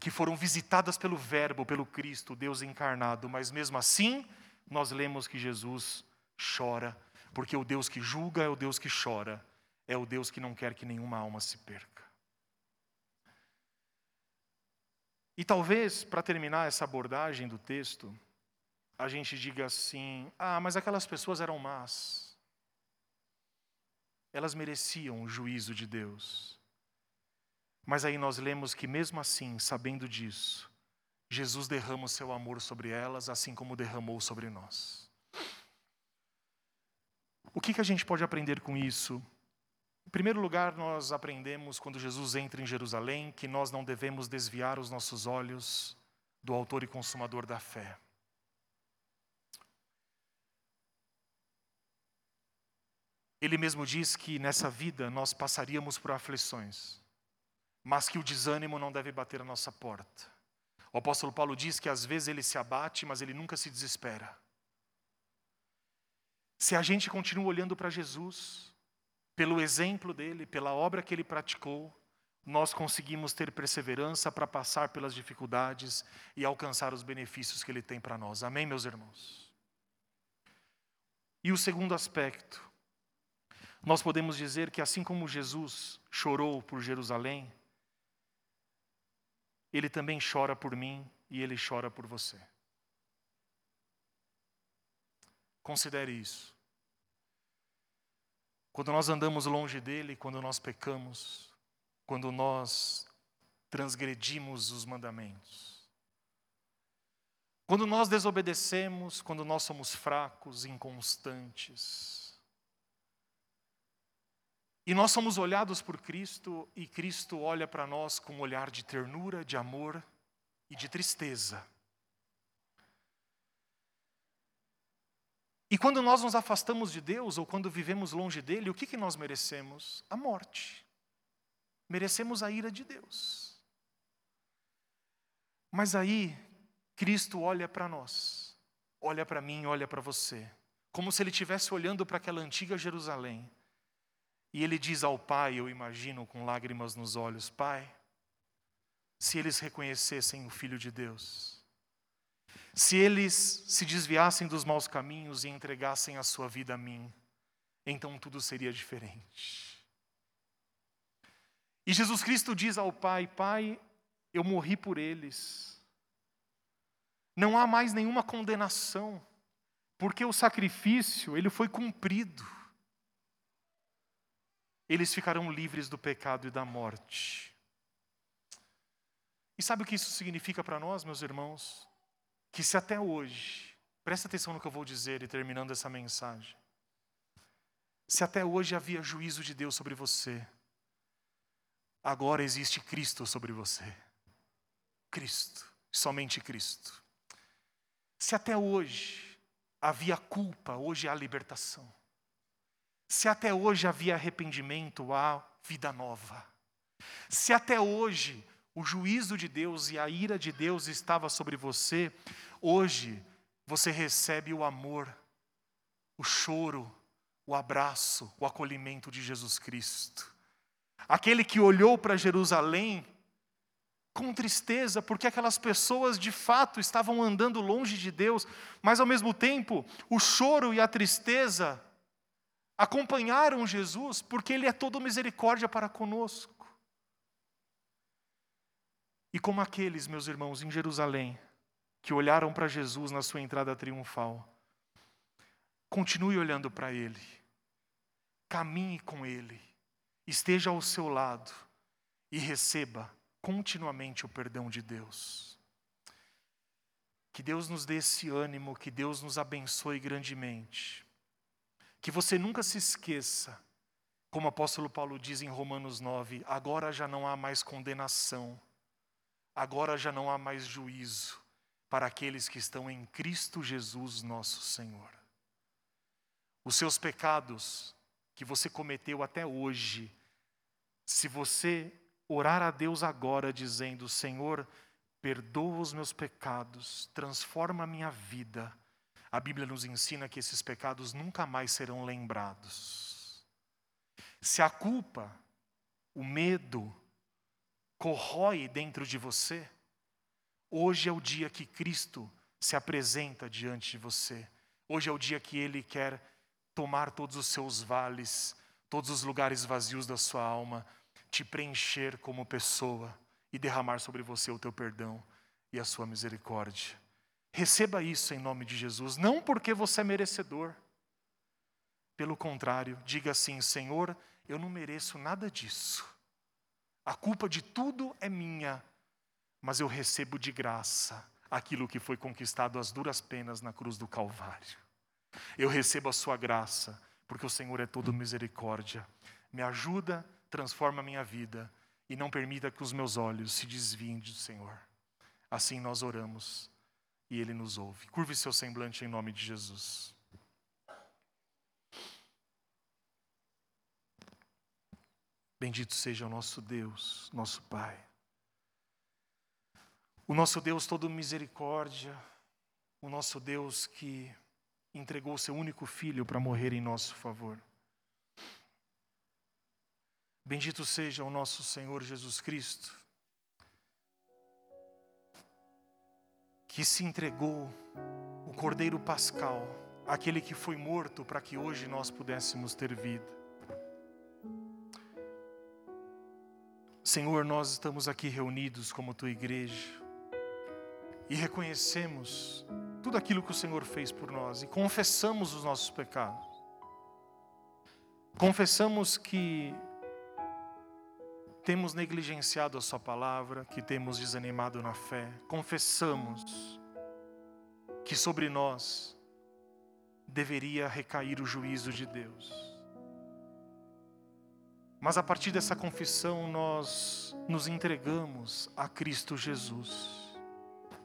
que foram visitadas pelo Verbo, pelo Cristo, Deus encarnado, mas mesmo assim, nós lemos que Jesus chora, porque o Deus que julga é o Deus que chora, é o Deus que não quer que nenhuma alma se perca. E talvez, para terminar essa abordagem do texto, a gente diga assim: ah, mas aquelas pessoas eram más. Elas mereciam o juízo de Deus. Mas aí nós lemos que, mesmo assim, sabendo disso, Jesus derrama o seu amor sobre elas, assim como derramou sobre nós. O que, que a gente pode aprender com isso? Em primeiro lugar, nós aprendemos, quando Jesus entra em Jerusalém, que nós não devemos desviar os nossos olhos do Autor e Consumador da fé. Ele mesmo diz que nessa vida nós passaríamos por aflições, mas que o desânimo não deve bater a nossa porta. O apóstolo Paulo diz que às vezes ele se abate, mas ele nunca se desespera. Se a gente continua olhando para Jesus, pelo exemplo dele, pela obra que ele praticou, nós conseguimos ter perseverança para passar pelas dificuldades e alcançar os benefícios que ele tem para nós. Amém, meus irmãos? E o segundo aspecto, nós podemos dizer que assim como Jesus chorou por Jerusalém, ele também chora por mim e ele chora por você. Considere isso. Quando nós andamos longe dele, quando nós pecamos, quando nós transgredimos os mandamentos, quando nós desobedecemos, quando nós somos fracos, inconstantes, e nós somos olhados por Cristo e Cristo olha para nós com um olhar de ternura, de amor e de tristeza. E quando nós nos afastamos de Deus ou quando vivemos longe dele, o que, que nós merecemos? A morte. Merecemos a ira de Deus. Mas aí, Cristo olha para nós, olha para mim, olha para você, como se ele estivesse olhando para aquela antiga Jerusalém e ele diz ao pai, eu imagino com lágrimas nos olhos: Pai, se eles reconhecessem o Filho de Deus, se eles se desviassem dos maus caminhos e entregassem a sua vida a mim, então tudo seria diferente. E Jesus Cristo diz ao Pai: Pai, eu morri por eles. Não há mais nenhuma condenação, porque o sacrifício ele foi cumprido eles ficarão livres do pecado e da morte. E sabe o que isso significa para nós, meus irmãos? Que se até hoje, presta atenção no que eu vou dizer e terminando essa mensagem. Se até hoje havia juízo de Deus sobre você, agora existe Cristo sobre você. Cristo, somente Cristo. Se até hoje havia culpa, hoje há libertação. Se até hoje havia arrependimento, há vida nova. Se até hoje o juízo de Deus e a ira de Deus estava sobre você, hoje você recebe o amor, o choro, o abraço, o acolhimento de Jesus Cristo. Aquele que olhou para Jerusalém com tristeza, porque aquelas pessoas de fato estavam andando longe de Deus, mas ao mesmo tempo, o choro e a tristeza acompanharam Jesus porque Ele é todo misericórdia para conosco. E como aqueles, meus irmãos, em Jerusalém, que olharam para Jesus na sua entrada triunfal, continue olhando para Ele, caminhe com Ele, esteja ao seu lado e receba continuamente o perdão de Deus. Que Deus nos dê esse ânimo, que Deus nos abençoe grandemente. Que você nunca se esqueça, como o apóstolo Paulo diz em Romanos 9: agora já não há mais condenação, agora já não há mais juízo para aqueles que estão em Cristo Jesus, nosso Senhor. Os seus pecados que você cometeu até hoje, se você orar a Deus agora dizendo: Senhor, perdoa os meus pecados, transforma a minha vida. A Bíblia nos ensina que esses pecados nunca mais serão lembrados. Se a culpa, o medo, corrói dentro de você, hoje é o dia que Cristo se apresenta diante de você. Hoje é o dia que Ele quer tomar todos os seus vales, todos os lugares vazios da sua alma te preencher como pessoa e derramar sobre você o teu perdão e a sua misericórdia. Receba isso em nome de Jesus, não porque você é merecedor. Pelo contrário, diga assim: Senhor, eu não mereço nada disso. A culpa de tudo é minha, mas eu recebo de graça aquilo que foi conquistado às duras penas na cruz do Calvário. Eu recebo a sua graça, porque o Senhor é todo misericórdia. Me ajuda transforma a minha vida e não permita que os meus olhos se desviem do Senhor. Assim nós oramos e Ele nos ouve. Curve seu semblante em nome de Jesus. Bendito seja o nosso Deus, nosso Pai. O nosso Deus todo misericórdia, o nosso Deus que entregou seu único filho para morrer em nosso favor. Bendito seja o nosso Senhor Jesus Cristo, que se entregou, o Cordeiro Pascal, aquele que foi morto para que hoje nós pudéssemos ter vida. Senhor, nós estamos aqui reunidos como tua igreja e reconhecemos tudo aquilo que o Senhor fez por nós e confessamos os nossos pecados. Confessamos que temos negligenciado a Sua palavra, que temos desanimado na fé, confessamos que sobre nós deveria recair o juízo de Deus. Mas a partir dessa confissão, nós nos entregamos a Cristo Jesus.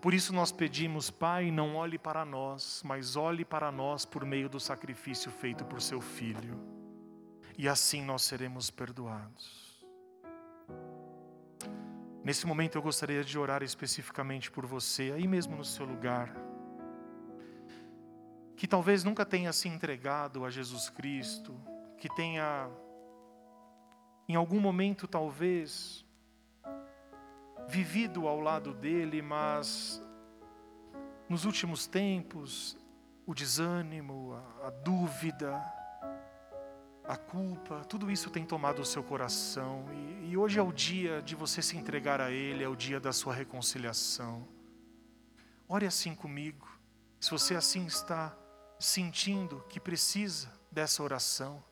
Por isso nós pedimos, Pai, não olhe para nós, mas olhe para nós por meio do sacrifício feito por seu Filho. E assim nós seremos perdoados. Nesse momento eu gostaria de orar especificamente por você, aí mesmo no seu lugar, que talvez nunca tenha se entregado a Jesus Cristo, que tenha, em algum momento talvez, vivido ao lado dele, mas nos últimos tempos, o desânimo, a, a dúvida, a culpa, tudo isso tem tomado o seu coração. E, e, hoje é o dia de você se entregar a Ele, é o dia da sua reconciliação. Ore assim comigo. Se você assim está sentindo que precisa dessa oração,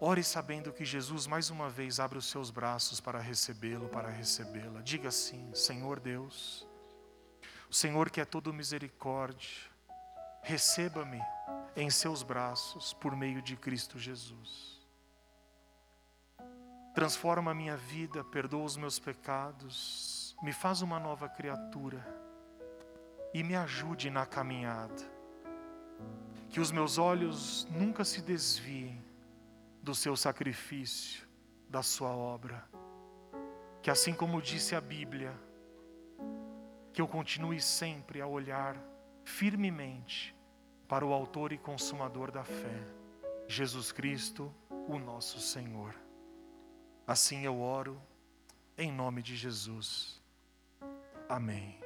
ore sabendo que Jesus mais uma vez abre os seus braços para recebê-lo, para recebê-la. Diga assim: Senhor Deus, o Senhor que é todo misericórdia, receba-me em seus braços por meio de Cristo Jesus. Transforma a minha vida, perdoa os meus pecados, me faz uma nova criatura e me ajude na caminhada. Que os meus olhos nunca se desviem do seu sacrifício, da sua obra. Que assim como disse a Bíblia, que eu continue sempre a olhar firmemente para o Autor e Consumador da fé, Jesus Cristo, o nosso Senhor. Assim eu oro, em nome de Jesus. Amém.